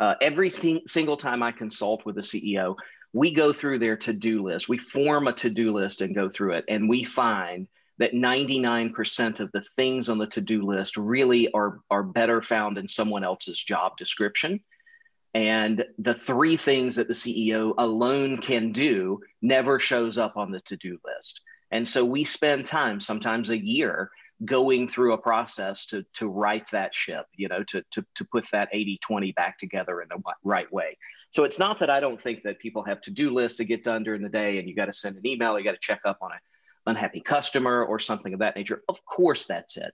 Uh, every single time I consult with a CEO, we go through their to-do list. We form a to-do list and go through it, and we find that 99% of the things on the to-do list really are, are better found in someone else's job description. And the three things that the CEO alone can do never shows up on the to-do list. And so we spend time, sometimes a year, going through a process to, to right that ship, you know, to, to, to put that 80 20 back together in the right way. So it's not that I don't think that people have to do lists to get done during the day and you got to send an email, you got to check up on an unhappy customer or something of that nature. Of course, that's it.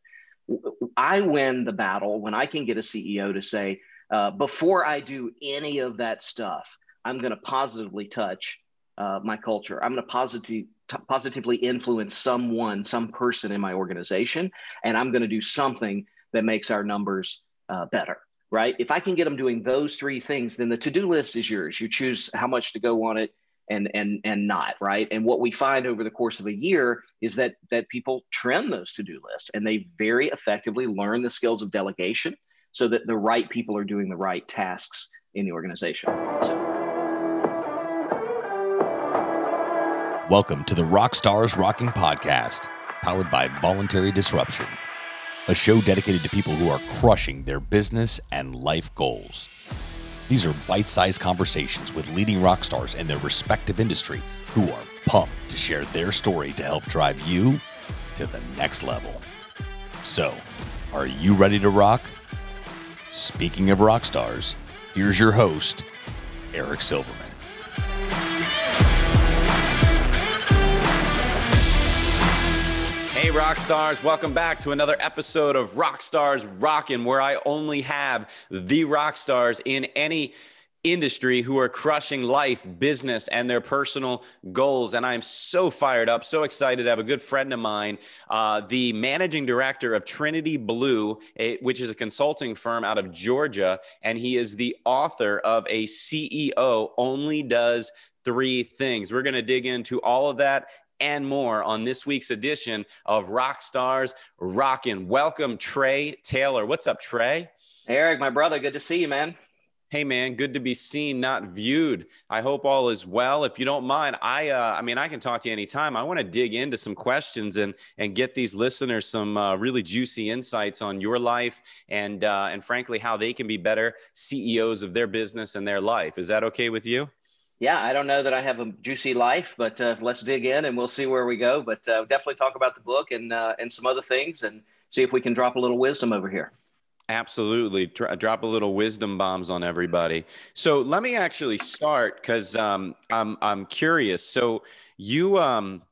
I win the battle when I can get a CEO to say, uh, before I do any of that stuff, I'm going to positively touch uh, my culture. I'm going to positively positively influence someone, some person in my organization, and I'm going to do something that makes our numbers uh, better. Right? If I can get them doing those three things, then the to-do list is yours. You choose how much to go on it and and and not right and what we find over the course of a year is that that people trim those to-do lists and they very effectively learn the skills of delegation so that the right people are doing the right tasks in the organization so Welcome to the Rockstars Rocking Podcast, powered by Voluntary Disruption, a show dedicated to people who are crushing their business and life goals. These are bite sized conversations with leading rock stars in their respective industry who are pumped to share their story to help drive you to the next level. So, are you ready to rock? Speaking of rock stars, here's your host, Eric Silverman. Hey, rock stars, welcome back to another episode of Rock Stars Rockin', where I only have the rock stars in any industry who are crushing life, business, and their personal goals. And I'm so fired up, so excited to have a good friend of mine, uh, the managing director of Trinity Blue, which is a consulting firm out of Georgia. And he is the author of a CEO only does three things. We're going to dig into all of that and more on this week's edition of Rock Stars Rockin'. Welcome, Trey Taylor. What's up, Trey? Eric, my brother, good to see you, man. Hey man, good to be seen, not viewed. I hope all is well. If you don't mind, I uh, I mean I can talk to you anytime. I want to dig into some questions and and get these listeners some uh, really juicy insights on your life and uh, and frankly how they can be better CEOs of their business and their life. Is that okay with you? Yeah, I don't know that I have a juicy life, but uh, let's dig in and we'll see where we go. But uh, definitely talk about the book and uh, and some other things and see if we can drop a little wisdom over here. Absolutely, drop a little wisdom bombs on everybody. So let me actually start because um, I'm I'm curious. So you um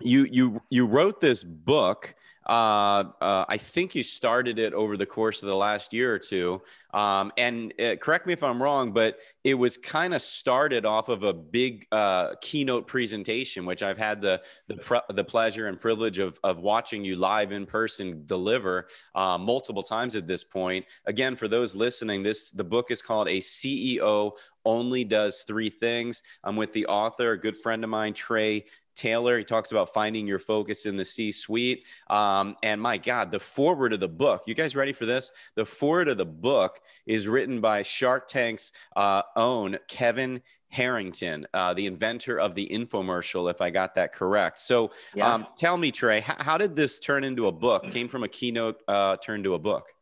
you you you wrote this book uh, uh, I think you started it over the course of the last year or two. Um, and uh, correct me if I'm wrong, but it was kind of started off of a big uh, keynote presentation, which I've had the the, pre- the pleasure and privilege of, of watching you live in person deliver uh, multiple times at this point. Again, for those listening, this the book is called A CEO Only Does Three Things. I'm with the author, a good friend of mine, Trey Taylor. He talks about finding your focus in the C suite. Um, and my God, the foreword of the book, you guys ready for this? The foreword of the book is written by Shark Tank's uh, own Kevin Harrington, uh, the inventor of the infomercial, if I got that correct. So yeah. um, tell me, Trey, how, how, did this turn into a book? Came from a keynote, uh, turned to a book?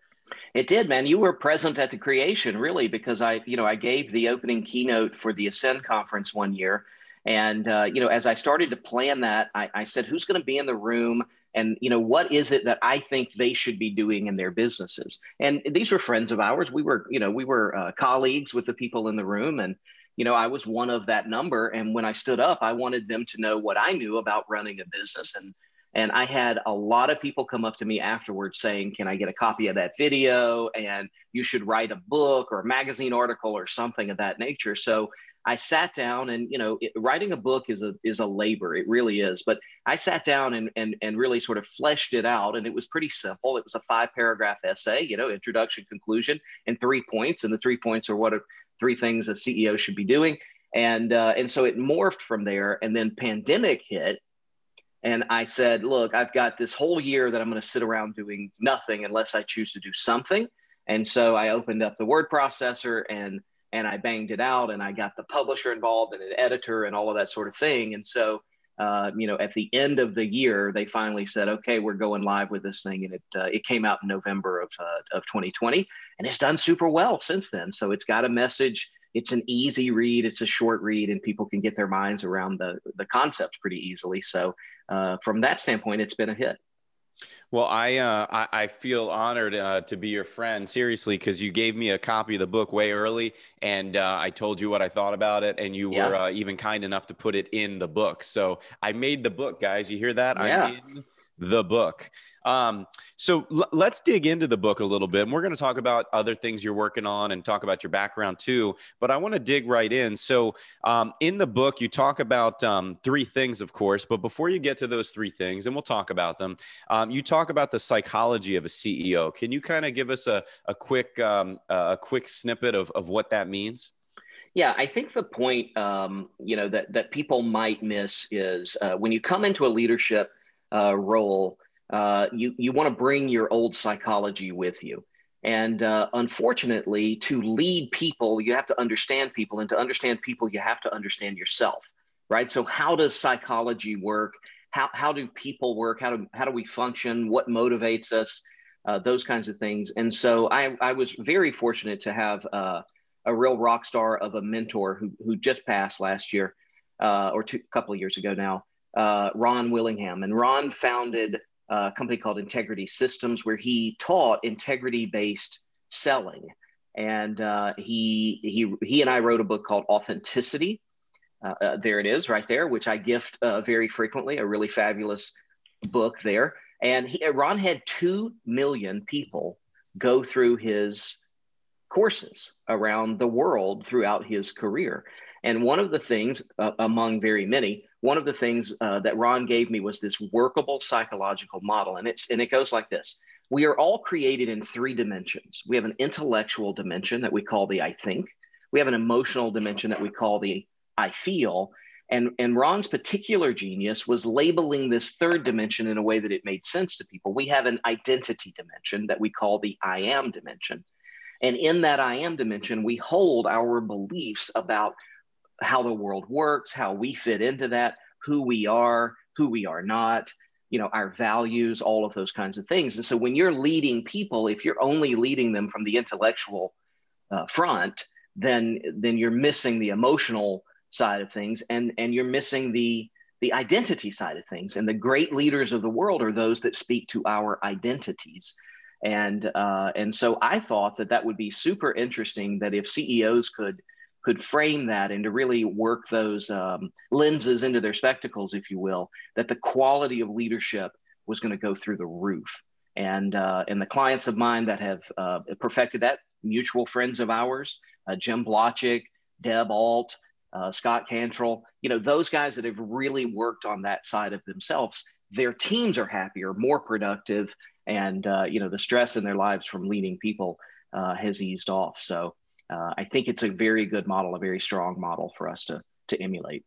It did, man. You were present at the creation, really, because I, you know, I gave the opening keynote for the Ascend conference one year, and uh, you know, as I started to plan that, I, I said, "Who's going to be in the room?" And you know, what is it that I think they should be doing in their businesses? And these were friends of ours. We were, you know, we were uh, colleagues with the people in the room, and you know, I was one of that number. And when I stood up, I wanted them to know what I knew about running a business and and I had a lot of people come up to me afterwards saying, Can I get a copy of that video? And you should write a book or a magazine article or something of that nature. So I sat down and you know it, writing a book is a is a labor it really is but I sat down and and and really sort of fleshed it out and it was pretty simple. It was a five paragraph essay you know introduction conclusion and three points and the three points are what are three things a CEO should be doing and uh, and so it morphed from there and then pandemic hit and I said look I've got this whole year that I'm going to sit around doing nothing unless I choose to do something And so I opened up the word processor and and I banged it out and I got the publisher involved and an editor and all of that sort of thing. And so uh, you know, at the end of the year, they finally said, "Okay, we're going live with this thing," and it uh, it came out in November of uh, of 2020, and it's done super well since then. So it's got a message. It's an easy read. It's a short read, and people can get their minds around the the concepts pretty easily. So uh, from that standpoint, it's been a hit. Well, I uh, I, I, feel honored uh, to be your friend, seriously, because you gave me a copy of the book way early, and uh, I told you what I thought about it, and you yeah. were uh, even kind enough to put it in the book. So I made the book, guys. You hear that? Yeah. I'm in the book. Um, so l- let's dig into the book a little bit. And we're going to talk about other things you're working on and talk about your background too. But I want to dig right in. So um, in the book, you talk about um, three things, of course. But before you get to those three things, and we'll talk about them, um, you talk about the psychology of a CEO. Can you kind of give us a, a quick um, a quick snippet of, of what that means? Yeah, I think the point um, you know that that people might miss is uh, when you come into a leadership uh, role uh, you you want to bring your old psychology with you. And uh, unfortunately, to lead people, you have to understand people, and to understand people, you have to understand yourself, right? So, how does psychology work? How, how do people work? How do how do we function? What motivates us? Uh, those kinds of things. And so, I I was very fortunate to have uh, a real rock star of a mentor who who just passed last year, uh, or a couple of years ago now. Uh, Ron Willingham, and Ron founded a company called Integrity Systems, where he taught integrity based selling. And uh, he, he, he and I wrote a book called Authenticity. Uh, uh, there it is, right there, which I gift uh, very frequently, a really fabulous book there. And he, Ron had 2 million people go through his courses around the world throughout his career. And one of the things, uh, among very many, one of the things uh, that Ron gave me was this workable psychological model, and it's and it goes like this: We are all created in three dimensions. We have an intellectual dimension that we call the I think. We have an emotional dimension that we call the I feel. And, and Ron's particular genius was labeling this third dimension in a way that it made sense to people. We have an identity dimension that we call the I am dimension. And in that I am dimension, we hold our beliefs about how the world works, how we fit into that, who we are, who we are not, you know, our values, all of those kinds of things. And so when you're leading people, if you're only leading them from the intellectual uh, front, then then you're missing the emotional side of things, and and you're missing the the identity side of things. And the great leaders of the world are those that speak to our identities. And uh, and so I thought that that would be super interesting that if CEOs could could frame that and to really work those um, lenses into their spectacles, if you will, that the quality of leadership was going to go through the roof. And, uh, and the clients of mine that have uh, perfected that, mutual friends of ours, uh, Jim Blodgett, Deb Alt, uh, Scott Cantrell, you know, those guys that have really worked on that side of themselves, their teams are happier, more productive, and, uh, you know, the stress in their lives from leading people uh, has eased off. So uh, I think it's a very good model, a very strong model for us to to emulate.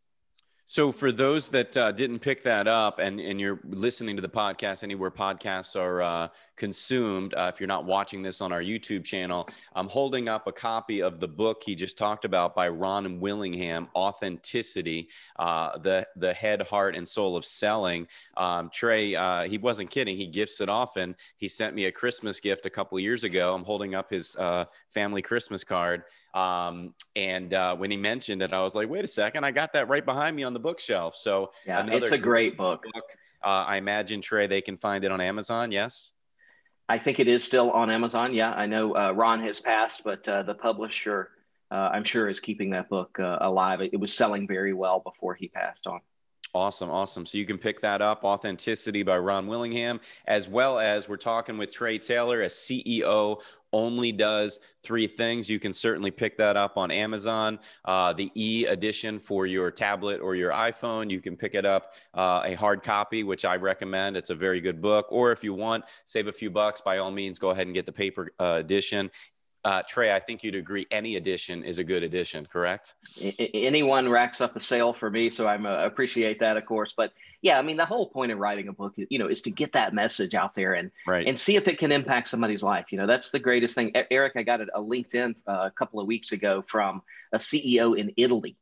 So, for those that uh, didn't pick that up and, and you're listening to the podcast anywhere podcasts are uh, consumed, uh, if you're not watching this on our YouTube channel, I'm holding up a copy of the book he just talked about by Ron Willingham, Authenticity, uh, the, the head, heart, and soul of selling. Um, Trey, uh, he wasn't kidding. He gifts it often. He sent me a Christmas gift a couple years ago. I'm holding up his uh, family Christmas card. Um, and uh, when he mentioned it, I was like, wait a second, I got that right behind me on the bookshelf. So yeah, it's a great book. book. Uh, I imagine Trey, they can find it on Amazon. Yes. I think it is still on Amazon. Yeah, I know uh, Ron has passed, but uh, the publisher, uh, I'm sure, is keeping that book uh, alive. It, it was selling very well before he passed on. Awesome, awesome. So you can pick that up, Authenticity by Ron Willingham, as well as we're talking with Trey Taylor, a CEO only does three things. You can certainly pick that up on Amazon. Uh, the e edition for your tablet or your iPhone, you can pick it up uh, a hard copy, which I recommend. It's a very good book. Or if you want, save a few bucks, by all means, go ahead and get the paper uh, edition. Uh, Trey, I think you'd agree any addition is a good addition, correct? anyone racks up a sale for me, so I uh, appreciate that, of course. But yeah, I mean, the whole point of writing a book, you know, is to get that message out there and right. and see if it can impact somebody's life. You know, that's the greatest thing. Eric, I got a, LinkedIn uh, a couple of weeks ago from a CEO in Italy.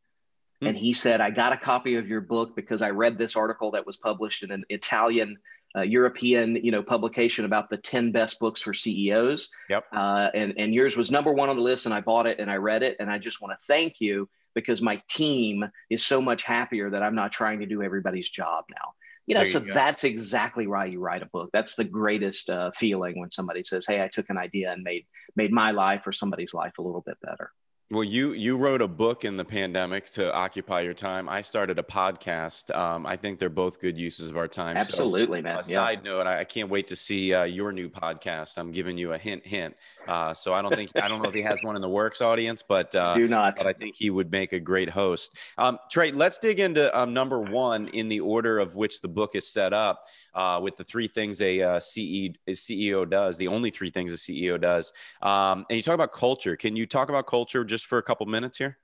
Hmm. And he said, I got a copy of your book because I read this article that was published in an Italian uh, European, you know, publication about the 10 best books for CEOs. Yep. Uh, and, and yours was number one on the list and I bought it and I read it. And I just want to thank you because my team is so much happier that I'm not trying to do everybody's job now. You know, so that's exactly why you write a book. That's the greatest uh, feeling when somebody says, "Hey, I took an idea and made made my life or somebody's life a little bit better." Well, you you wrote a book in the pandemic to occupy your time. I started a podcast. Um, I think they're both good uses of our time. Absolutely, so, man. A side note: I, I, can't wait to see uh, your new podcast. I'm giving you a hint, hint. Uh, so I don't think I don't know if he has one in the works, audience, but uh, do not. But I think he would make a great host. Um, Trey, let's dig into um, number one in the order of which the book is set up uh, with the three things a uh, CE, a CEO does, the only three things a CEO does. Um, and you talk about culture. Can you talk about culture just for a couple minutes here?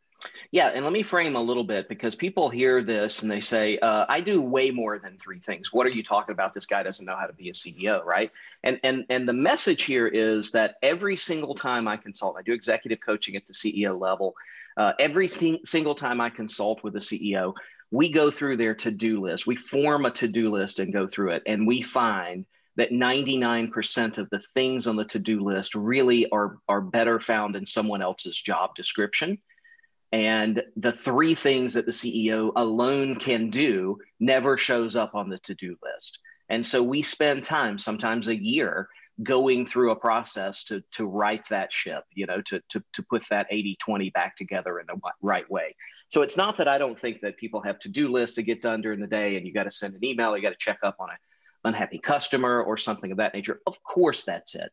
Yeah, and let me frame a little bit because people hear this and they say, uh, "I do way more than three things." What are you talking about? This guy doesn't know how to be a CEO, right? And and and the message here is that every single time I consult, I do executive coaching at the CEO level. Uh, every single time I consult with a CEO, we go through their to-do list. We form a to-do list and go through it. And we find that 99% of the things on the to-do list really are, are better found in someone else's job description. And the three things that the ceo alone can do never shows up on the to-do list. And so we spend time sometimes a year going through a process to to right that ship you know to to, to put that 80 20 back together in the right way. So it's not that i don't think that people have to-do lists to get done during the day and you got to send an email you got to check up on an unhappy customer or something of that nature. Of course that's it.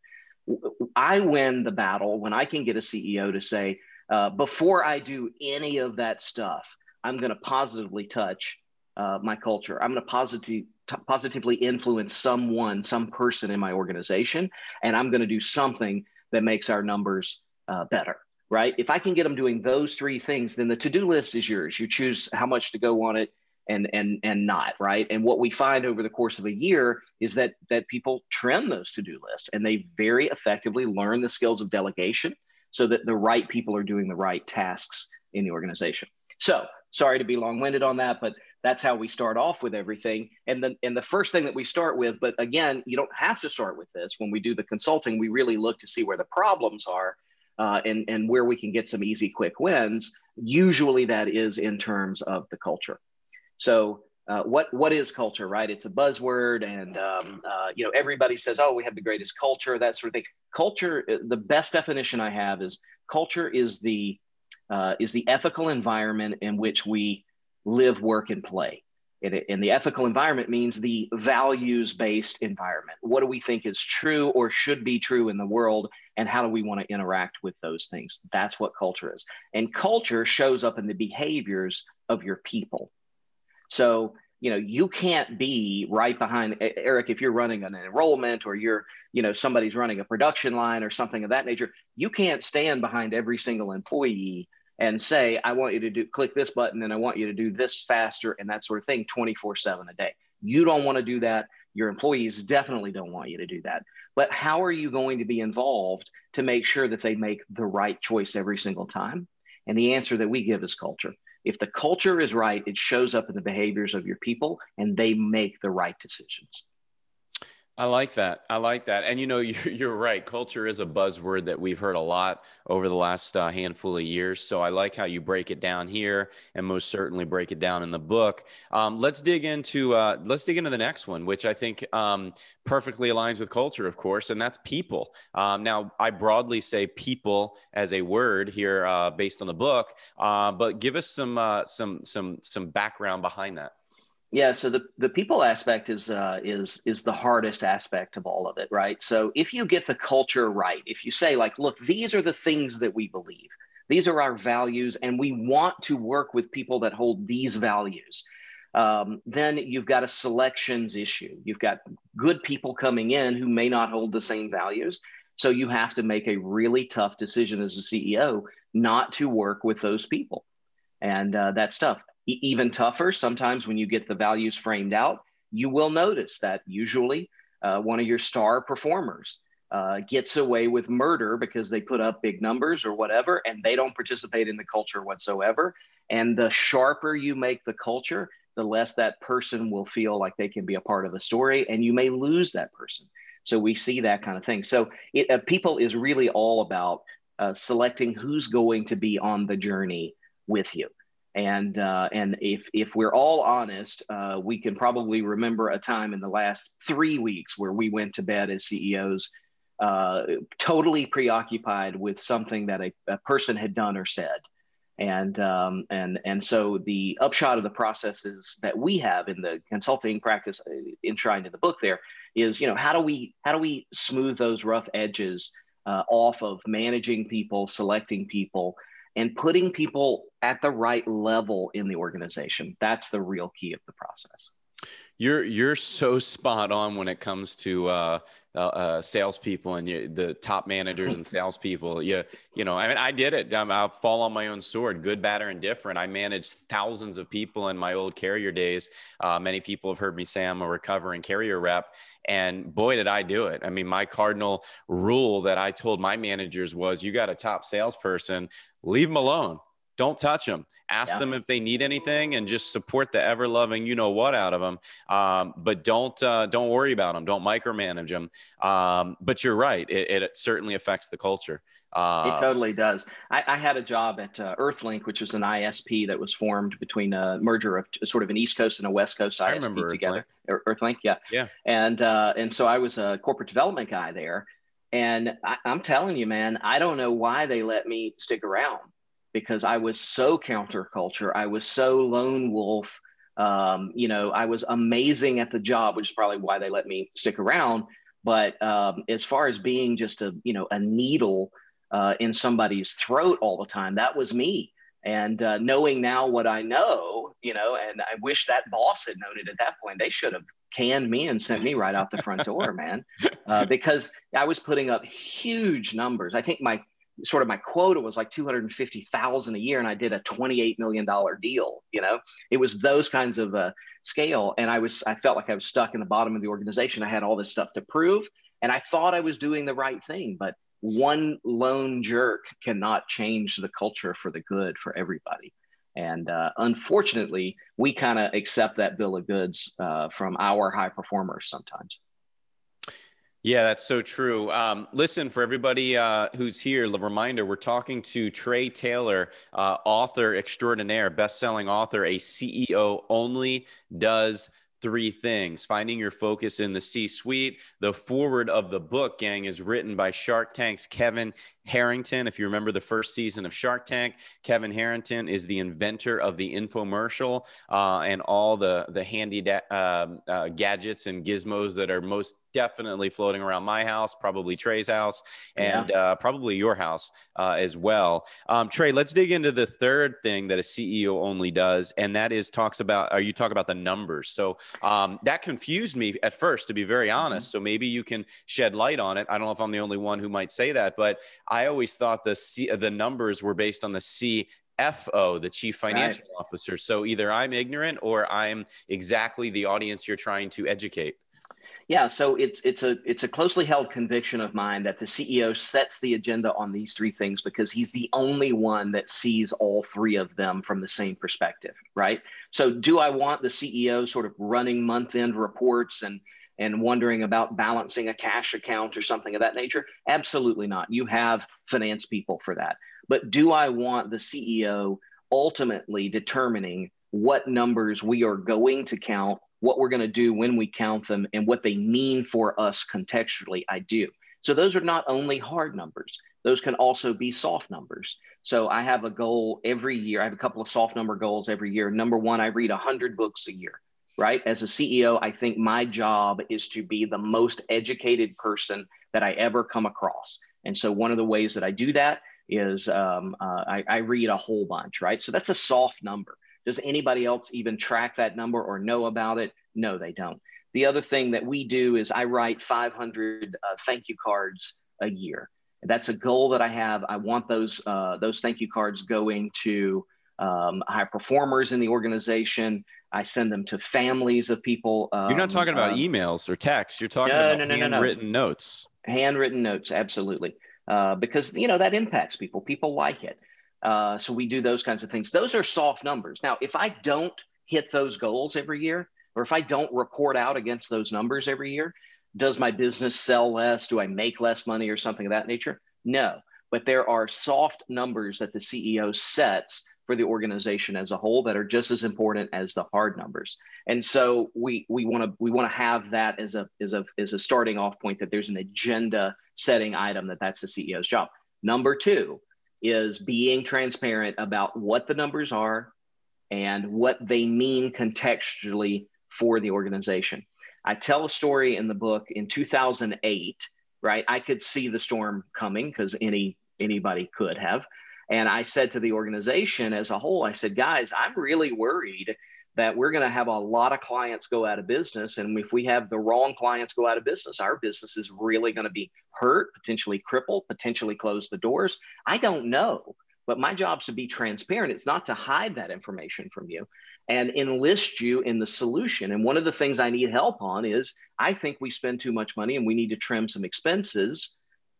I win the battle when i can get a ceo to say uh, before i do any of that stuff i'm going to positively touch uh, my culture. I'm going to positively positively influence someone, some person in my organization, and I'm going to do something that makes our numbers uh, better. Right? If I can get them doing those three things, then the to-do list is yours. You choose how much to go on it and and and not right and what we find over the course of a year is that that people trim those to-do lists and they very effectively learn the skills of delegation so that the right people are doing the right tasks in the organization so sorry to be long-winded on that but that's how we start off with everything. And then and the first thing that we start with but again you don't have to start with this. When we do the consulting we really look to see where the problems are uh, and and where we can get some easy quick wins. Usually that is in terms of the culture. So uh, what what is culture right? It's a buzzword and um, uh, you know everybody says oh we have the greatest culture that sort of thing. Culture uh, the best definition i have is culture is the uh, is the ethical environment in which we live, work, and play. And, the ethical environment means the values based environment. What do we think is true or should be true in the world? And how do we want to interact with those things? That's what culture is. And culture shows up in the behaviors of your people. So, you know, you can't be right behind Eric if you're running an enrollment or you're, you know, somebody's running a production line or something of that nature. You can't stand behind every single employee and say, I want you to do click this button and I want you to do this faster and that sort of thing 24 7 a day. You don't want to do that. Your employees definitely don't want you to do that. But how are you going to be involved to make sure that they make the right choice every single time? And the answer that we give is culture. If the culture is right, it shows up in the behaviors of your people and they make the right decisions. I like that. I like that. And you know, you're, you're right. Culture is a buzzword that we've heard a lot over the last uh, handful of years. So I like how you break it down here, and most certainly break it down in the book. Um, let's dig into uh, let's dig into the next one, which I think um, perfectly aligns with culture, of course, and that's people. Um, now, I broadly say people as a word here, uh, based on the book, uh, but give us some uh, some some some background behind that. Yeah, so the, the people aspect is uh, is is the hardest aspect of all of it, right? So if you get the culture right, if you say like, look, these are the things that we believe, these are our values, and we want to work with people that hold these values, um, then you've got a selections issue. You've got good people coming in who may not hold the same values. So you have to make a really tough decision as a CEO not to work with those people. And uh, that's tough. Even tougher, sometimes when you get the values framed out, you will notice that usually uh, one of your star performers uh, gets away with murder because they put up big numbers or whatever, and they don't participate in the culture whatsoever. And the sharper you make the culture, the less that person will feel like they can be a part of the story, and you may lose that person. So we see that kind of thing. So it, uh, people is really all about uh, selecting who's going to be on the journey with you. And uh, and if if we're all honest, uh, we can probably remember a time in the last three weeks where we went to bed as CEOs uh, totally preoccupied with something that a, a, person had done or said. And, um, and, and so the upshot of the processes that we have in the consulting practice uh, enshrined in the book there is, you know, how do we, how do we smooth those rough edges uh, off of managing people, selecting people, and putting people at the right level in the organization? That's the real key of the process. You're you're so spot on when it comes to uh, uh, uh, salespeople and you, the top managers and salespeople. You, you know, I mean, I did it. I'm, I'll fall on my own sword, good, bad, or indifferent. I managed thousands of people in my old carrier days. Uh, many people have heard me say I'm a recovering carrier rep. And boy, did I do it. I mean, my cardinal rule that I told my managers was you got a top salesperson, leave them alone. Don't touch them ask yeah. them if they need anything and just support the ever loving you know what out of them um, but don't uh, don't worry about them don't micromanage them um, but you're right it, it, certainly affects the culture uh, it totally does. I, I had a job at uh, Earthlink, which was an ISP that was formed between a merger of sort of an East Coast and a West Coast ISP together. Earthlink. Earthlink, yeah, yeah. And uh, and so I was a corporate development guy there, and I, I'm telling you, man, I don't know why they let me stick around because I was so counterculture. I was so lone wolf. Um, you know, I was amazing at the job, which is probably why they let me stick around. But um, as far as being just a you know a needle uh, in somebody's throat all the time, that was me. And uh, knowing now what I know, you know, and I wish that boss had known it at that point. They should have canned me and sent me right out the front door, man, uh, because I was putting up huge numbers. I think my sort of my quota was like 250,000 a year and I did a 28 million dollar deal, you know. It was those kinds of uh, scale and I was I felt like I was stuck in the bottom of the organization. I had all this stuff to prove and I thought I was doing the right thing, but one lone jerk cannot change the culture for the good for everybody. And uh, unfortunately, we kind of accept that bill of goods uh, from our high performers sometimes. Yeah, that's so true. Um, listen, for everybody uh, who's here, the reminder we're talking to Trey Taylor, uh, author extraordinaire, best selling author, a CEO only does three things finding your focus in the C suite. The foreword of the book, gang, is written by Shark Tank's Kevin Harrington. If you remember the first season of Shark Tank, Kevin Harrington is the inventor of the infomercial uh, and all the the handy da- uh, uh, gadgets and gizmos that are most definitely floating around my house, probably Trey's house, and yeah. Uh, probably your house uh, as well. Um, Trey, let's dig into the third thing that a CEO only does, and that is talks about. Are you talk about the numbers? So um, that confused me at first, to be very mm-hmm. honest. Mm-hmm. So maybe you can shed light on it. I don't know if I'm the only one who might say that, but I always thought the C, the numbers were based on the CFO, the chief financial right. officer. So either I'm ignorant or I'm exactly the audience you're trying to educate. Yeah, so it's it's a it's a closely held conviction of mine that the CEO sets the agenda on these three things because he's the only one that sees all three of them from the same perspective, right? So do I want the CEO sort of running month end reports and and wondering about balancing a cash account or something of that nature? Absolutely not. You have finance people for that. But do I want the CEO ultimately determining what numbers we are going to count, what we're going to do when we count them, and what they mean for us contextually? I do. So those are not only hard numbers, those can also be soft numbers. So I have a goal every year. I have a couple of soft number goals every year. Number one, I read 100 books a year right? As a CEO, I think my job is to be the most educated person that I ever come across. And so one of the ways that I do that is um, uh, I, I read a whole bunch, right? So that's a soft number. Does anybody else even track that number or know about it? No, they don't. The other thing that we do is I write 500 uh, thank you cards a year. That's a goal that I have. I want those uh, those thank you cards going to um, high performers in the organization. I send them to families of people. Um, You're not talking about um, emails or texts. You're talking no, about no, no, handwritten notes. Handwritten notes, absolutely, uh, because you know that impacts people. People like it. Uh, so we do those kinds of things. Those are soft numbers. Now, if I don't hit those goals every year, or if I don't report out against those numbers every year, does my business sell less? Do I make less money or something of that nature? No. But there are soft numbers that the CEO sets for the organization as a whole that are just as important as the hard numbers. And so we we want to we want to have that as a as a as a starting off point that there's an agenda setting item that that's the CEO's job. Number 2 is being transparent about what the numbers are and what they mean contextually for the organization. I tell a story in the book in 2008, right? I could see the storm coming because any anybody could have. And I said to the organization as a whole, I said, guys, I'm really worried that we're going to have a lot of clients go out of business. And if we have the wrong clients go out of business, our business is really going to be hurt, potentially crippled, potentially close the doors. I don't know. But my job is to be transparent. It's not to hide that information from you and enlist you in the solution. And one of the things I need help on is I think we spend too much money and we need to trim some expenses.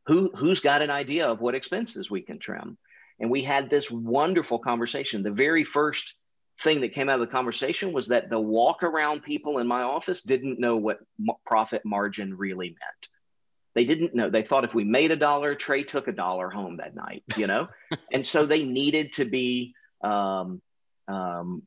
Who, who's got an idea of what expenses we can trim? And we had this wonderful conversation. The very first thing that came out of the conversation was that the walk around people in my office didn't know what profit margin really meant. They didn't know. They thought if we made a dollar, Trey took a dollar home that night, you know? and so they needed to be um, um,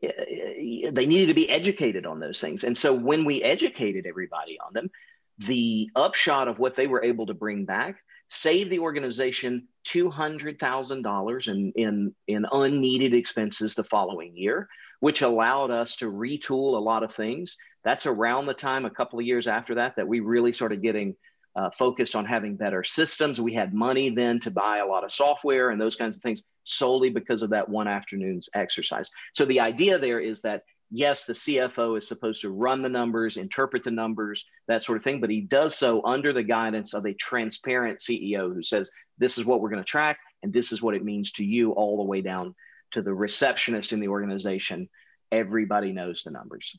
they needed to be educated on those things. And so when we educated everybody on them, the upshot of what they were able to bring back saved the organization $200,000 in, in, in unneeded expenses the following year, which allowed us to retool a lot of things. That's around the time, a couple of years after that, that we really started getting uh, focused on having better systems. We had money then to buy a lot of software and those kinds of things solely because of that one afternoon's exercise. So the idea there is that yes, the CFO is supposed to run the numbers, interpret the numbers, that sort of thing, but he does so under the guidance of a transparent CEO who says, this is what we're going to track and this is what it means to you all the way down to the receptionist in the organization. Everybody knows the numbers.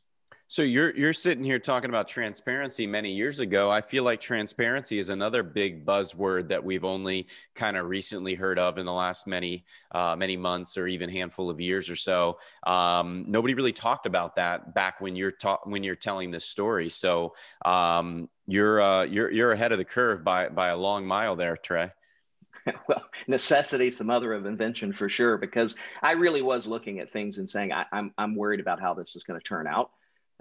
So you're you're sitting here talking about transparency many years ago. I feel like transparency is another big buzzword that we've only kind of recently heard of in the last many uh, many months or even handful of years or so. Um, nobody really talked about that back when you're ta- when you're telling this story. So um, you're uh, you're you're ahead of the curve by by a long mile there, Trey. well, necessity, some mother of invention for sure, because I really was looking at things and saying, I, I'm, I'm worried about how this is going to turn out.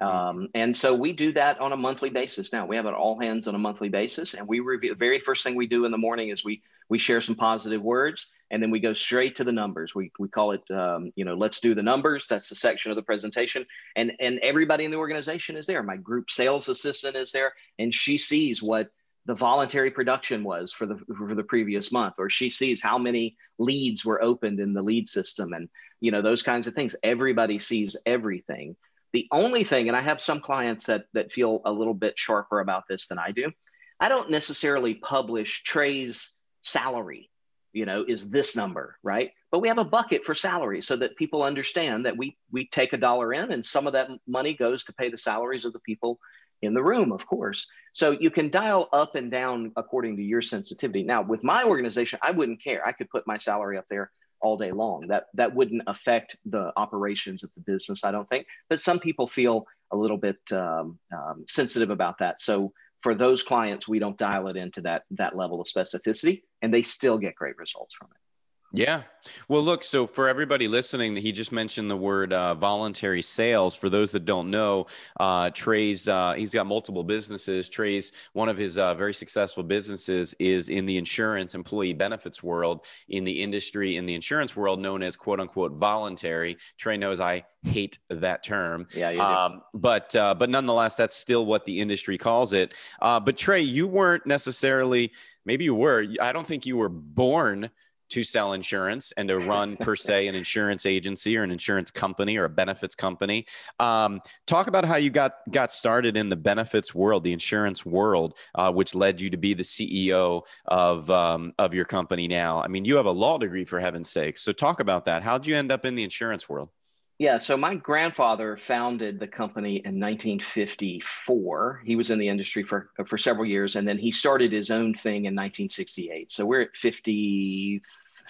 Mm-hmm. Um, and so we do that on a monthly basis now. We have it all hands on a monthly basis, and we review. The very first thing we do in the morning is we we share some positive words, and then we go straight to the numbers. We we call it, um, you know, let's do the numbers. That's the section of the presentation, and and everybody in the organization is there. My group sales assistant is there, and she sees what the voluntary production was for the for the previous month, or she sees how many leads were opened in the lead system, and you know those kinds of things. Everybody sees everything the only thing, and I have some clients that that feel a little bit sharper about this than I do. I don't necessarily publish Trey's salary, you know, is this number, right? But we have a bucket for salary so that people understand that we we take a dollar in and some of that money goes to pay the salaries of the people in the room, of course. So you can dial up and down according to your sensitivity. Now, with my organization, I wouldn't care. I could put my salary up there all day long. That that wouldn't affect the operations of the business, I don't think. But some people feel a little bit um, um, sensitive about that. So for those clients, we don't dial it into that that level of specificity, and they still get great results from it. Yeah. Well, look, so for everybody listening, he just mentioned the word uh, voluntary sales. For those that don't know, uh, Trey's, uh, he's got multiple businesses. Trey's, one of his uh, very successful businesses is in the insurance employee benefits world, in the industry, in the insurance world, known as quote unquote voluntary. Trey knows I hate that term. Yeah, you do. Um, but, uh, but nonetheless, that's still what the industry calls it. Uh, but Trey, you weren't necessarily, maybe you were, I don't think you were born to sell insurance and to run per se an insurance agency or an insurance company or a benefits company. Um, talk about how you got got started in the benefits world, the insurance world, uh, which led you to be the CEO of um, of your company now. I mean, you have a law degree for heaven's sake. So talk about that. How'd you end up in the insurance world? Yeah, so my grandfather founded the company in 1954. He was in the industry for for several years, and then he started his own thing in 1968. So we're at 50,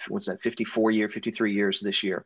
what's that, 54 year, 53 years this year.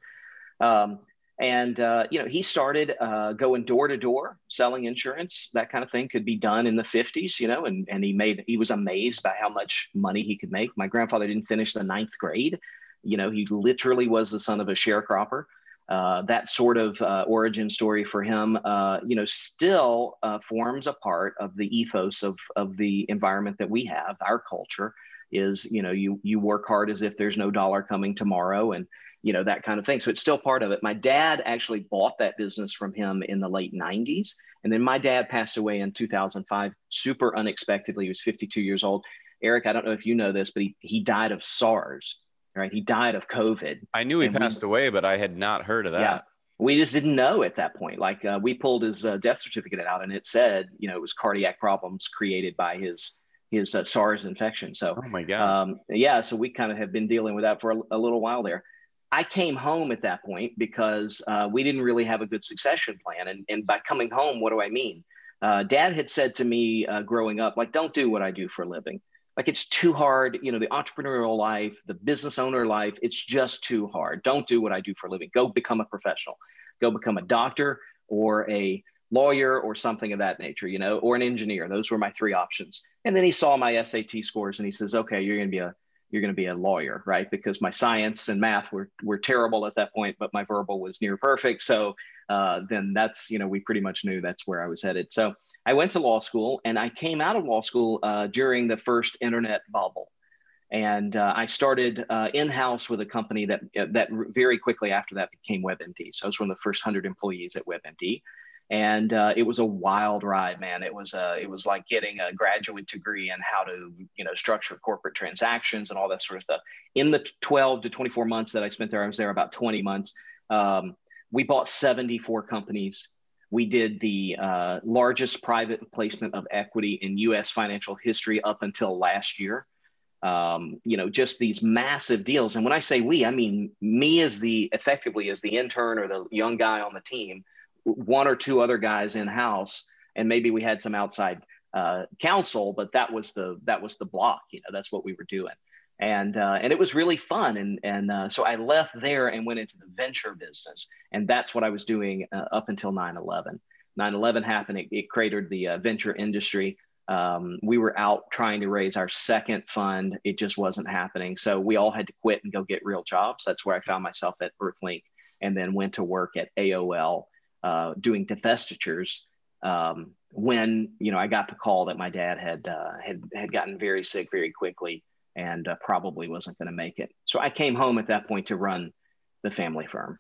Um, and uh, you know, he started uh, going door to door selling insurance. That kind of thing could be done in the 50s, you know, and and he made he was amazed by how much money he could make. My grandfather didn't finish the ninth grade. You know, he literally was the son of a sharecropper uh, that sort of uh, origin story for him, uh, you know, still uh, forms a part of the ethos of, of the environment that we have. Our culture is, you know, you you work hard as if there's no dollar coming tomorrow, and you know that kind of thing. So it's still part of it. My dad actually bought that business from him in the late '90s, and then my dad passed away in 2005, super unexpectedly. He was 52 years old. Eric, I don't know if you know this, but he he died of SARS right? He died of COVID. I knew he passed we, away, but I had not heard of that. Yeah, we just didn't know at that point. Like uh, we pulled his uh, death certificate out, and it said, you know, it was cardiac problems created by his his uh, SARS infection. So, oh my gosh, um, yeah. So we kind of have been dealing with that for a, a, little while there. I came home at that point because uh, we didn't really have a good succession plan, and and by coming home, what do I mean? Uh, Dad had said to me uh, growing up, like, don't do what I do for a living like it's too hard you know the entrepreneurial life the business owner life it's just too hard. Don't do what i do for a living. Go become a professional. Go become a doctor or a lawyer or something of that nature you know or an engineer. Those were my three options. And then he saw my sat scores and he says okay you're going to be a you're going to be a lawyer right? Because my science and math were, were terrible at that point but my verbal was near perfect. So uh, then that's you know we pretty much knew that's where i was headed. So I went to law school and I came out of law school uh, during the first internet bubble. And uh, I started uh, in house with a company that, that very quickly after that became WebMD. So I was one of the first 100 employees at WebMD. And uh, it was a wild ride, man. It was, uh, it was like getting a graduate degree in how to you know, structure corporate transactions and all that sort of stuff. In the 12 to 24 months that I spent there, I was there about 20 months. Um, we bought 74 companies we did the uh, largest private placement of equity in U.S. financial history up until last year. Um, you know, just these massive deals. And when I say we, I mean me as the effectively as the intern or the young guy on the team, one or two other guys in house, and maybe we had some outside uh, counsel, but that was the that was the block. You know, that's what we were doing and uh, and it was really fun. And and uh, so i left there and went into the venture business. And that's what i was doing uh, up until 9-11 9-11 happened. It, it created the uh, venture industry. Um, we were out trying to raise our second fund. It just wasn't happening. So we all had to quit and go get real jobs. That's where i found myself at earthlink and then went to work at aol uh, doing divestitures um, when you know i got the call that my dad had uh, had had gotten very sick very quickly and uh, probably wasn't going to make it. So I came home at that point to run the family firm.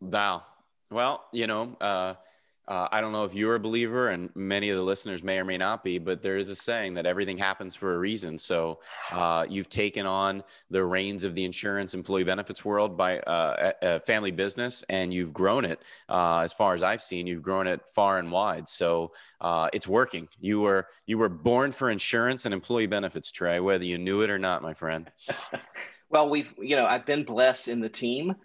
Wow. Well, you know, uh, uh, I don't know if you're a believer, and many of the listeners may or may not be, but there is a saying that everything happens for a reason. So uh, you've taken on the reins of the insurance employee benefits world by uh, a, family business, and you've grown it. Uh, as far as I've seen, you've grown it far and wide. So uh, it's working. You were you were born for insurance and employee benefits, Trey, whether you knew it or not, my friend. well, we've you know I've been blessed in the team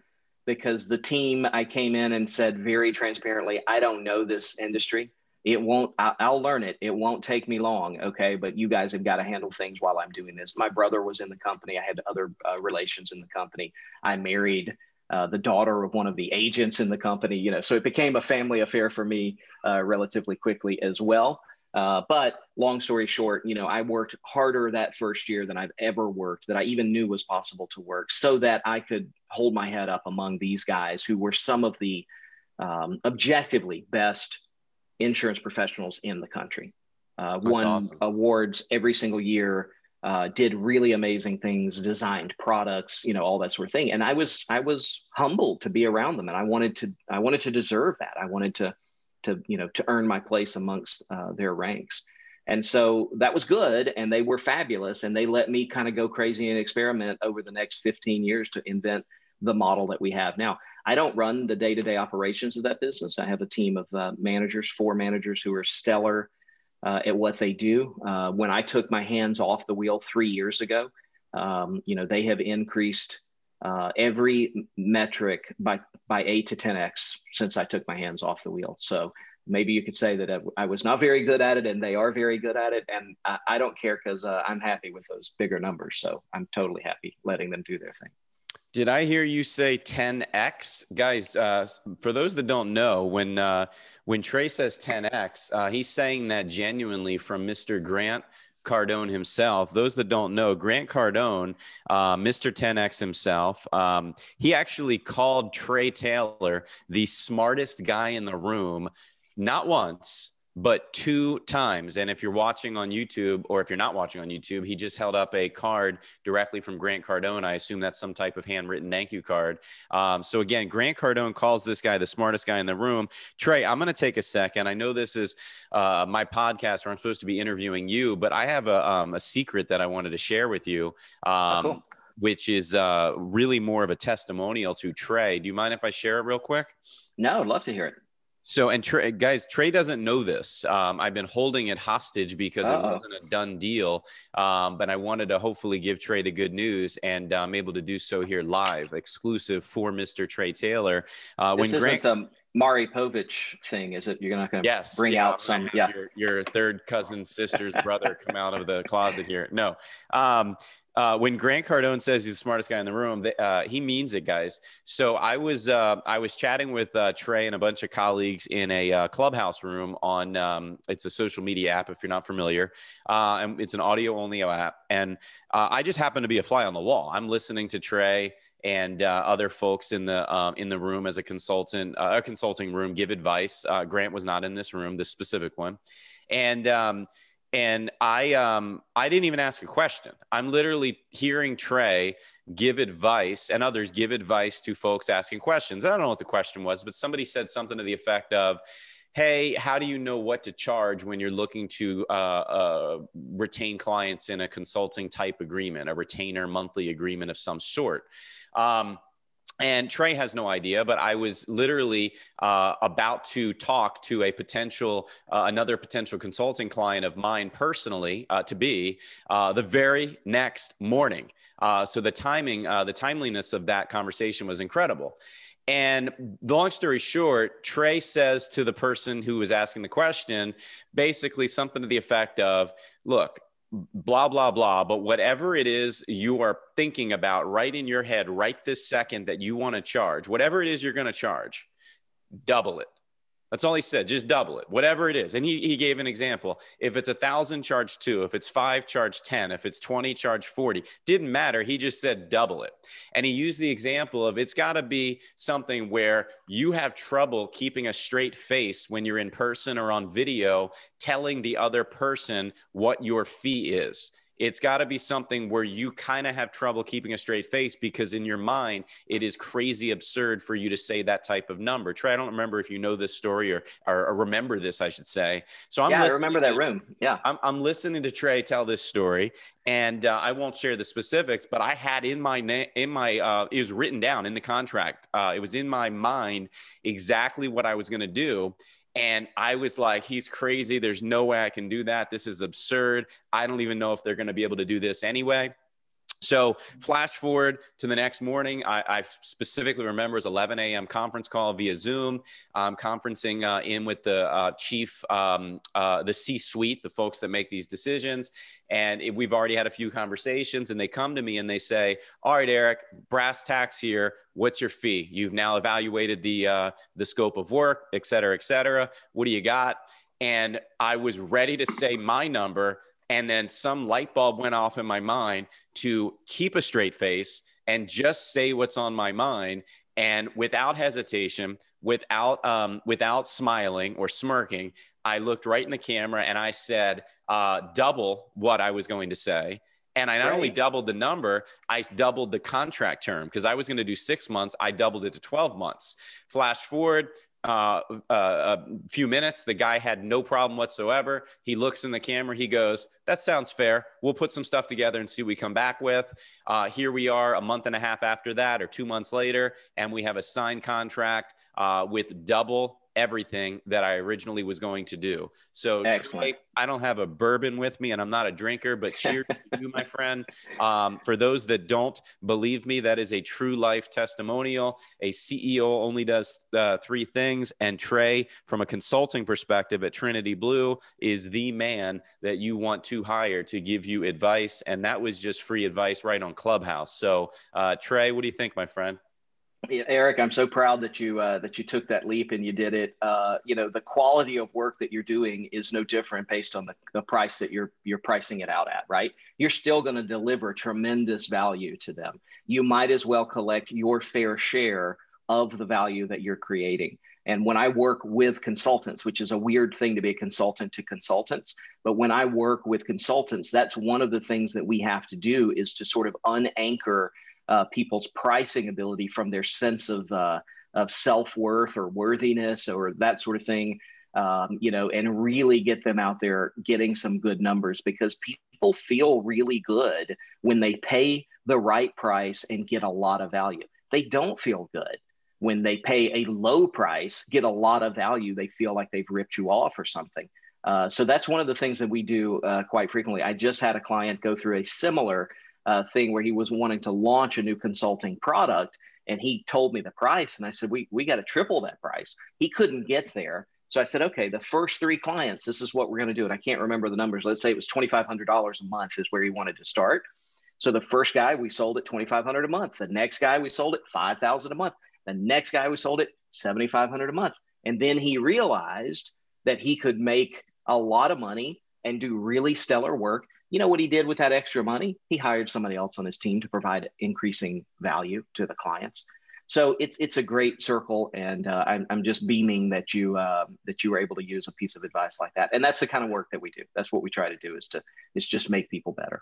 because the team I came in and said very transparently, I don't know this industry. It won't, I'll learn it. It won't take me long. Okay. But you guys have got to handle things while I'm doing this. My brother was in the company. I had other uh, relations in the company. I married uh, the daughter of one of the agents in the company, you know, so it became a family affair for me uh, relatively quickly as well. Uh, but long story short, you know, I worked harder that first year than I've ever worked, that I even knew was possible to work, so that I could hold my head up among these guys who were some of the um, objectively best insurance professionals in the country. Uh, won awesome. awards every single year, uh, did really amazing things, designed products, you know, all that sort of thing. And I was I was humbled to be around them, and I wanted to I wanted to deserve that. I wanted to to you know to earn my place amongst uh, their ranks And so that was good, and they were fabulous, and they let me kind of go crazy and experiment over the next 15 years to invent the model that we have now. I don't run the day-to-day operations of that business. I have a team of uh, managers, four managers who are stellar uh, at what they do. Uh, when I took my hands off the wheel three years ago, um, you know they have increased uh, every metric by by eight to 10x since I took my hands off the wheel. So maybe you could say that I, I was not very good at it, and they are very good at it, and I, I don't care because uh, I'm happy with those bigger numbers. So I'm totally happy letting them do their thing. Did I hear you say 10x, guys? Uh, for those that don't know, when uh, when Trey says 10x, uh, he's saying that genuinely from Mr. Grant Cardone himself. Those that don't know, Grant Cardone, uh, Mr. 10x himself, um, he actually called Trey Taylor the smartest guy in the room, not once, but two times. And if you're watching on YouTube or if you're not watching on YouTube, he just held up a card directly from Grant Cardone. I assume that's some type of handwritten thank you card. Um, so again, Grant Cardone calls this guy the smartest guy in the room. Trey, I'm going to take a second. I know this is uh, my podcast where I'm supposed to be interviewing you, but I have a, um, a secret that I wanted to share with you. Um, oh, cool. Which is uh, really more of a testimonial to Trey. Do you mind if I share it real quick? No, I'd love to hear it. So, and Trey, guys, Trey doesn't know this. Um, I've been holding it hostage because Uh-oh. it wasn't a done deal. Um, but I wanted to hopefully give Trey the good news, and I'm able to do so here live, exclusive for Mr. Trey Taylor. Uh, this when Grant, a Maury Povich thing, is it? You're not going to yes, bring yeah, out some, yeah, your, your, third cousin, sister's brother come out of the closet here. No, um, uh, when Grant Cardone says he's the smartest guy in the room, uh, he means it, guys. So I was uh, I was chatting with uh, Trey and a bunch of colleagues in a uh, clubhouse room on um, it's a social media app if you're not familiar, uh, and it's an audio only app. And I just happened to be a fly on the wall. I'm listening to Trey and other folks in the um, in the room as a consultant, a consulting room, give advice. Grant was not in this room, this specific one, and. Um, and I um I didn't even ask a question. I'm literally hearing Trey give advice and others give advice to folks asking questions. I don't know what the question was, but somebody said something to the effect of, "Hey, how do you know what to charge when you're looking to uh, uh, retain clients in a consulting type agreement, a retainer monthly agreement of some sort?" Um, and Trey has no idea, but I was literally uh, about to talk to a potential, uh, another potential consulting client of mine personally uh, to be uh, the very next morning. Uh, so the timing, uh, the timeliness of that conversation was incredible. And long story short, Trey says to the person who was asking the question, basically something to the effect of, look, blah blah blah but whatever it is you are thinking about right in your head right this second that you want to charge whatever it is you're going to charge double it that's all he said. Just double it, whatever it is. And he, he gave an example. If it's a thousand, charge two. If it's five, charge 10. If it's 20, charge 40. Didn't matter. He just said double it. And he used the example of it's got to be something where you have trouble keeping a straight face when you're in person or on video, telling the other person what your fee is it's got to be something where you kind of have trouble keeping a straight face because in your mind it is crazy absurd for you to say that type of number. Trey, I don't remember if you know this story or or, remember this, I should say. So I'm yeah, I remember that room. Yeah, I'm, I'm listening to Trey tell this story, and uh, I won't share the specifics, but I had in my na- in my uh, it was written down in the contract. Uh, it was in my mind exactly what I was going to do. And I was like, he's crazy. There's no way I can do that. This is absurd. I don't even know if they're going to be able to do this anyway. So flash forward to the next morning. I, I specifically remember it was 11 a.m. conference call via Zoom. I'm conferencing uh, in with the uh, chief, um, uh, the C-suite, the folks that make these decisions. And it, we've already had a few conversations, and they come to me and they say, "All right, Eric, brass tacks here. What's your fee? You've now evaluated the uh, the scope of work, et cetera, et cetera. What do you got?" And I was ready to say my number and then some light bulb went off in my mind to keep a straight face and just say what's on my mind. And without hesitation, without um, without smiling or smirking, I looked right in the camera and I said uh, double what I was going to say. And I not right. only doubled the number, I doubled the contract term because I was going to do six months. I doubled it to 12 months. Flash forward, uh, uh, a few minutes. The guy had no problem whatsoever. He looks in the camera. He goes, "That sounds fair. We'll put some stuff together and see what we come back with." Uh, here we are, a month and a half after that, or two months later, and we have a signed contract uh, with double everything that I originally was going to do. So Excellent. I don't have a bourbon with me and I'm not a drinker, but cheers to you, my friend. Um, for those that don't believe me, that is a true life testimonial. A CEO only does uh, three things. And Trey, from a consulting perspective at Trinity Blue, is the man that you want to hire to give you advice. And that was just free advice right on Clubhouse. So, uh, Trey, what do you think, my friend? Eric, I'm so proud that you uh, that you took that leap and you did it. Uh, you know, the quality of work that you're doing is no different based on the, the price that you're you're pricing it out at, right? You're still going to deliver tremendous value to them. You might as well collect your fair share of the value that you're creating. And when I work with consultants, which is a weird thing to be a consultant to consultants, but when I work with consultants, that's one of the things that we have to do is to sort of unanchor uh, people's pricing ability from their sense of uh, of self worth or worthiness or that sort of thing. Um, you know, and really get them out there getting some good numbers because people feel really good when they pay the right price and get a lot of value. They don't feel good when they pay a low price, get a lot of value. They feel like they've ripped you off or something. Uh, so that's one of the things that we do uh, quite frequently. I just had a client go through a similar uh, thing where he was wanting to launch a new consulting product and he told me the price and i said we, we got to triple that price. He couldn't get there. So i said okay the first three clients this is what we're going to do and i can't remember the numbers. Let's say it was $2500 a month is where he wanted to start. So the first guy we sold at 2500 a month. The next guy we sold at 5000 a month. The next guy we sold at 7500 a month. And then he realized that he could make a lot of money and do really stellar work you know what he did with that extra money? He hired somebody else on his team to provide increasing value to the clients. So it's it's a great circle, and uh, I'm, I'm just beaming that you uh, that you were able to use a piece of advice like that. And that's the kind of work that we do. That's what we try to do is to is just make people better.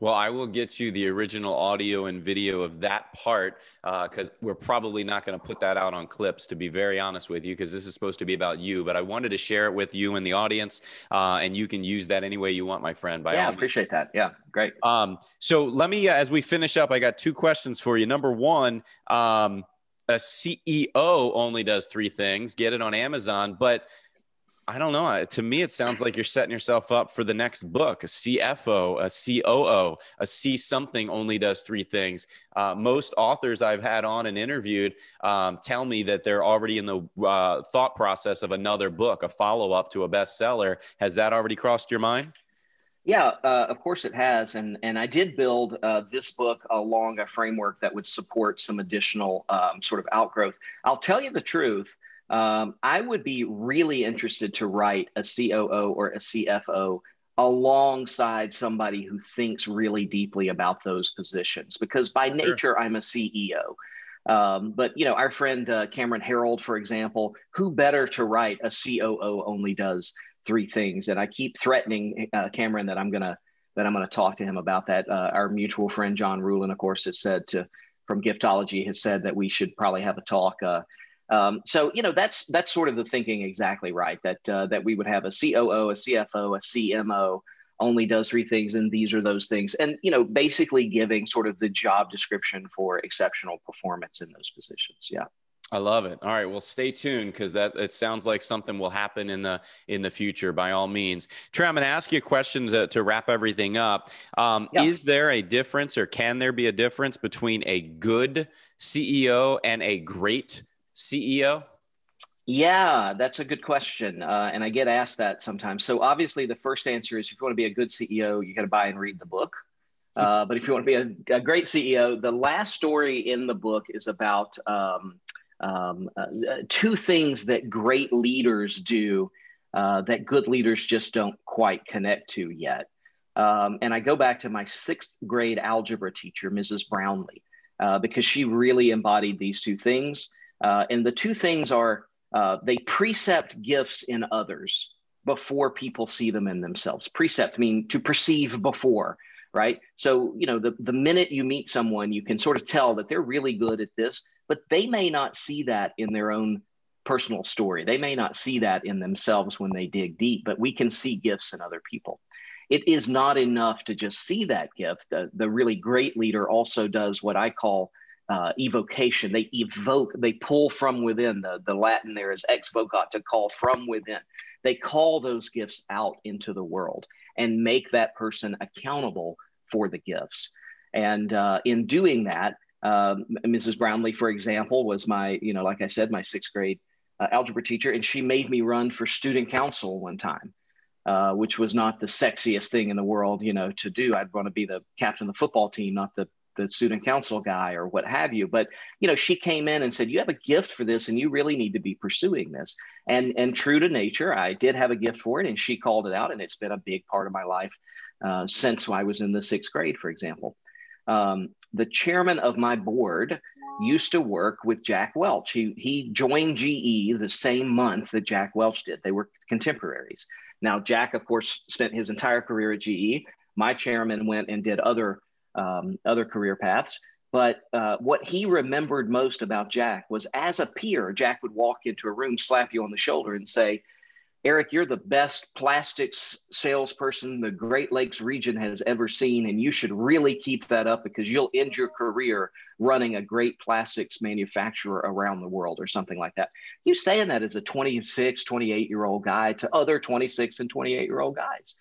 Well, I will get you the original audio and video of that part because uh, we're probably not going to put that out on clips, to be very honest with you, because this is supposed to be about you. But I wanted to share it with you and the audience, uh, and you can use that any way you want, my friend. By yeah, appreciate that. Yeah, great. Um, so let me, uh, as we finish up, I got two questions for you. Number one, um, a CEO only does three things. Get it on Amazon, but I don't know. To me, it sounds like you're setting yourself up for the next book. A CFO, a COO, a C something only does three things. Uh, most authors I've had on and interviewed um, tell me that they're already in the uh, thought process of another book, a follow up to a bestseller. Has that already crossed your mind? Yeah, uh, of course it has, and and I did build uh, this book along a framework that would support some additional um, sort of outgrowth. I'll tell you the truth. Um, I would be really interested to write a COO or a CFO alongside somebody who thinks really deeply about those positions because by nature sure. I'm a CEO. Um, but you know, our friend uh, Cameron Herold, for example, who better to write a COO only does three things? And I keep threatening uh, Cameron that I'm gonna that I'm gonna talk to him about that. Uh, our mutual friend John Ruhlin, of course, has said to from Giftology has said that we should probably have a talk. Um, so you know that's that's sort of the thinking exactly right that uh, that we would have a COO, a CFO, a CMO only does three things and these are those things and you know basically giving sort of the job description for exceptional performance in those positions yeah I love it. All right, well, stay tuned because that it sounds like something will happen in the in the future. By all means, Trey, I'm going to ask you a question to, to wrap everything up. Um, yeah. Is there a difference, or can there be a difference between a good CEO and a great CEO? Yeah, that's a good question. Uh, and I get asked that sometimes. So, obviously, the first answer is if you want to be a good CEO, you got to buy and read the book. Uh, but if you want to be a, a, great CEO, the last story in the book is about um, um, uh, two things that great leaders do uh, that good leaders just don't quite connect to yet. Um, and I go back to my sixth grade algebra teacher, Mrs. Brownlee, uh, because she really embodied these two things. Uh, and the two things are uh, they precept gifts in others before people see them in themselves. Precept mean to perceive before, right? So, you know, the, the minute you meet someone, you can sort of tell that they're really good at this, but they may not see that in their own personal story. They may not see that in themselves when they dig deep, but we can see gifts in other people. It is not enough to just see that gift. The, the really great leader also does what I call uh, evocation. They evoke, they pull from within. The, the Latin there is ex vocat, to call from within. They call those gifts out into the world and make that person accountable for the gifts. And uh, in doing that, um, Mrs. Brownlee, for example, was my, you know, like I said, my sixth grade uh, algebra teacher, and she made me run for student council one time, uh, which was not the sexiest thing in the world, you know, to do. I'd want to be the captain of the football team, not the the student council guy or what have you but you know she came in and said you have a gift for this and you really need to be pursuing this and and true to nature i did have a gift for it and she called it out and it's been a big part of my life uh, since i was in the sixth grade for example um, the chairman of my board used to work with Jack Welch. He, he joined GE the same month that Jack Welch did. They were contemporaries. Now, Jack, of course, spent his entire career at GE. My chairman went and did other, um, other career paths. But uh, what he remembered most about Jack was as a peer, Jack would walk into a room, slap you on the shoulder, and say, Eric, you're the best plastics salesperson the Great Lakes region has ever seen, and you should really keep that up because you'll end your career running a great plastics manufacturer around the world or something like that. You saying that as a 26, 28 year old guy to other 26 and 28 year old guys.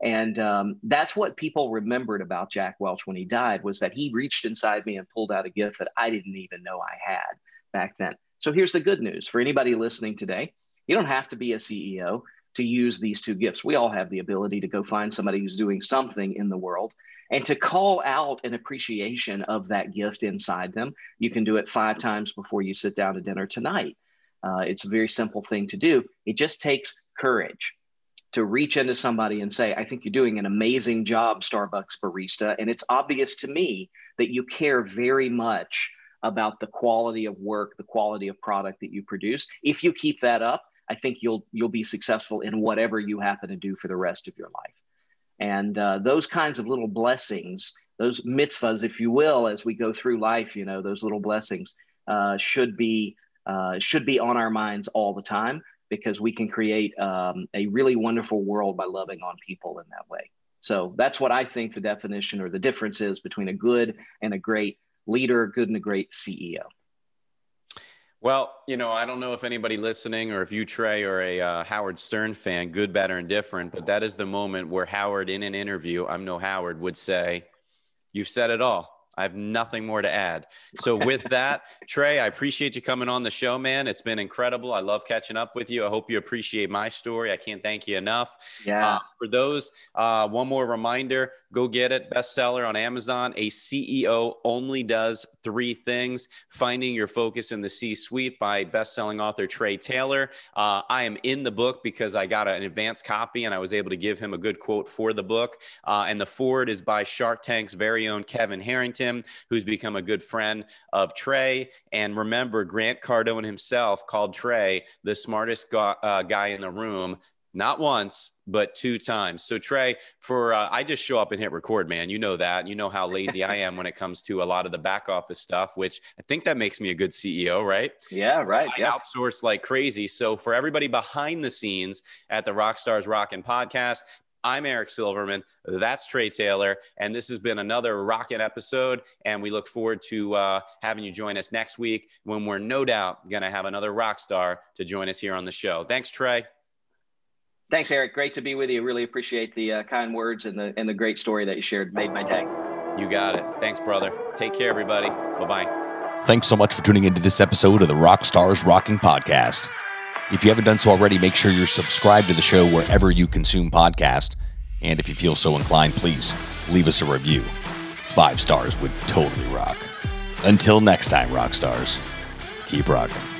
And um, that's what people remembered about Jack Welch when he died was that he reached inside me and pulled out a gift that I didn't even know I had back then. So here's the good news for anybody listening today you don't have to be a CEO to use these two gifts. We all have the ability to go find somebody who's doing something in the world and to call out an appreciation of that gift inside them. You can do it five times before you sit down to dinner tonight. Uh, it's a very simple thing to do. It just takes courage to reach into somebody and say, I think you're doing an amazing job, Starbucks barista. And it's obvious to me that you care very much about the quality of work, the quality of product that you produce. If you keep that up, I think you'll you'll be successful in whatever you happen to do for the rest of your life. And uh, those kinds of little blessings, those mitzvahs, if you will, as we go through life, you know, those little blessings uh, should be uh, should be on our minds all the time because we can create um, a really wonderful world by loving on people in that way. So that's what I think the definition or the difference is between a good and a great leader, good and a great CEO. Well, you know, I don't know if anybody listening or if you, Trey, are a uh, Howard Stern fan, good, bad, or indifferent, but that is the moment where Howard, in an interview, I'm no Howard, would say, You've said it all. I have nothing more to add. So, with that, Trey, I appreciate you coming on the show, man. It's been incredible. I love catching up with you. I hope you appreciate my story. I can't thank you enough. Yeah. Uh, for those, uh, one more reminder go get it. Bestseller on Amazon. A CEO only does three things Finding Your Focus in the C Suite by bestselling author Trey Taylor. Uh, I am in the book because I got an advance copy and I was able to give him a good quote for the book. Uh, and the foreword is by Shark Tank's very own Kevin Harrington, who's become a good friend of Trey. And remember, Grant Cardone himself called Trey the smartest go- uh, guy in the room not once but two times so trey for uh, i just show up and hit record man you know that you know how lazy i am when it comes to a lot of the back office stuff which i think that makes me a good ceo right yeah right I yeah outsource like crazy so for everybody behind the scenes at the rockstars rockin podcast I'm Eric Silverman. That's Trey Taylor. And this has been another rockin' episode. And we look forward to uh, having you join us next week when we're no doubt going to have another rock star to join us here on the show. Thanks, Trey. Thanks, Eric. Great to be with you. Really appreciate the uh, kind words and the and the great story that you shared. Made my day. You got it. Thanks, brother. Take care, everybody. Bye bye. Thanks so much for tuning into this episode of the Rock Stars Rocking Podcast. If you haven't done so already, make sure you're subscribed to the show wherever you consume podcast. And if you feel so inclined, please leave us a review. Five stars would totally rock. Until next time, rock stars, keep rocking.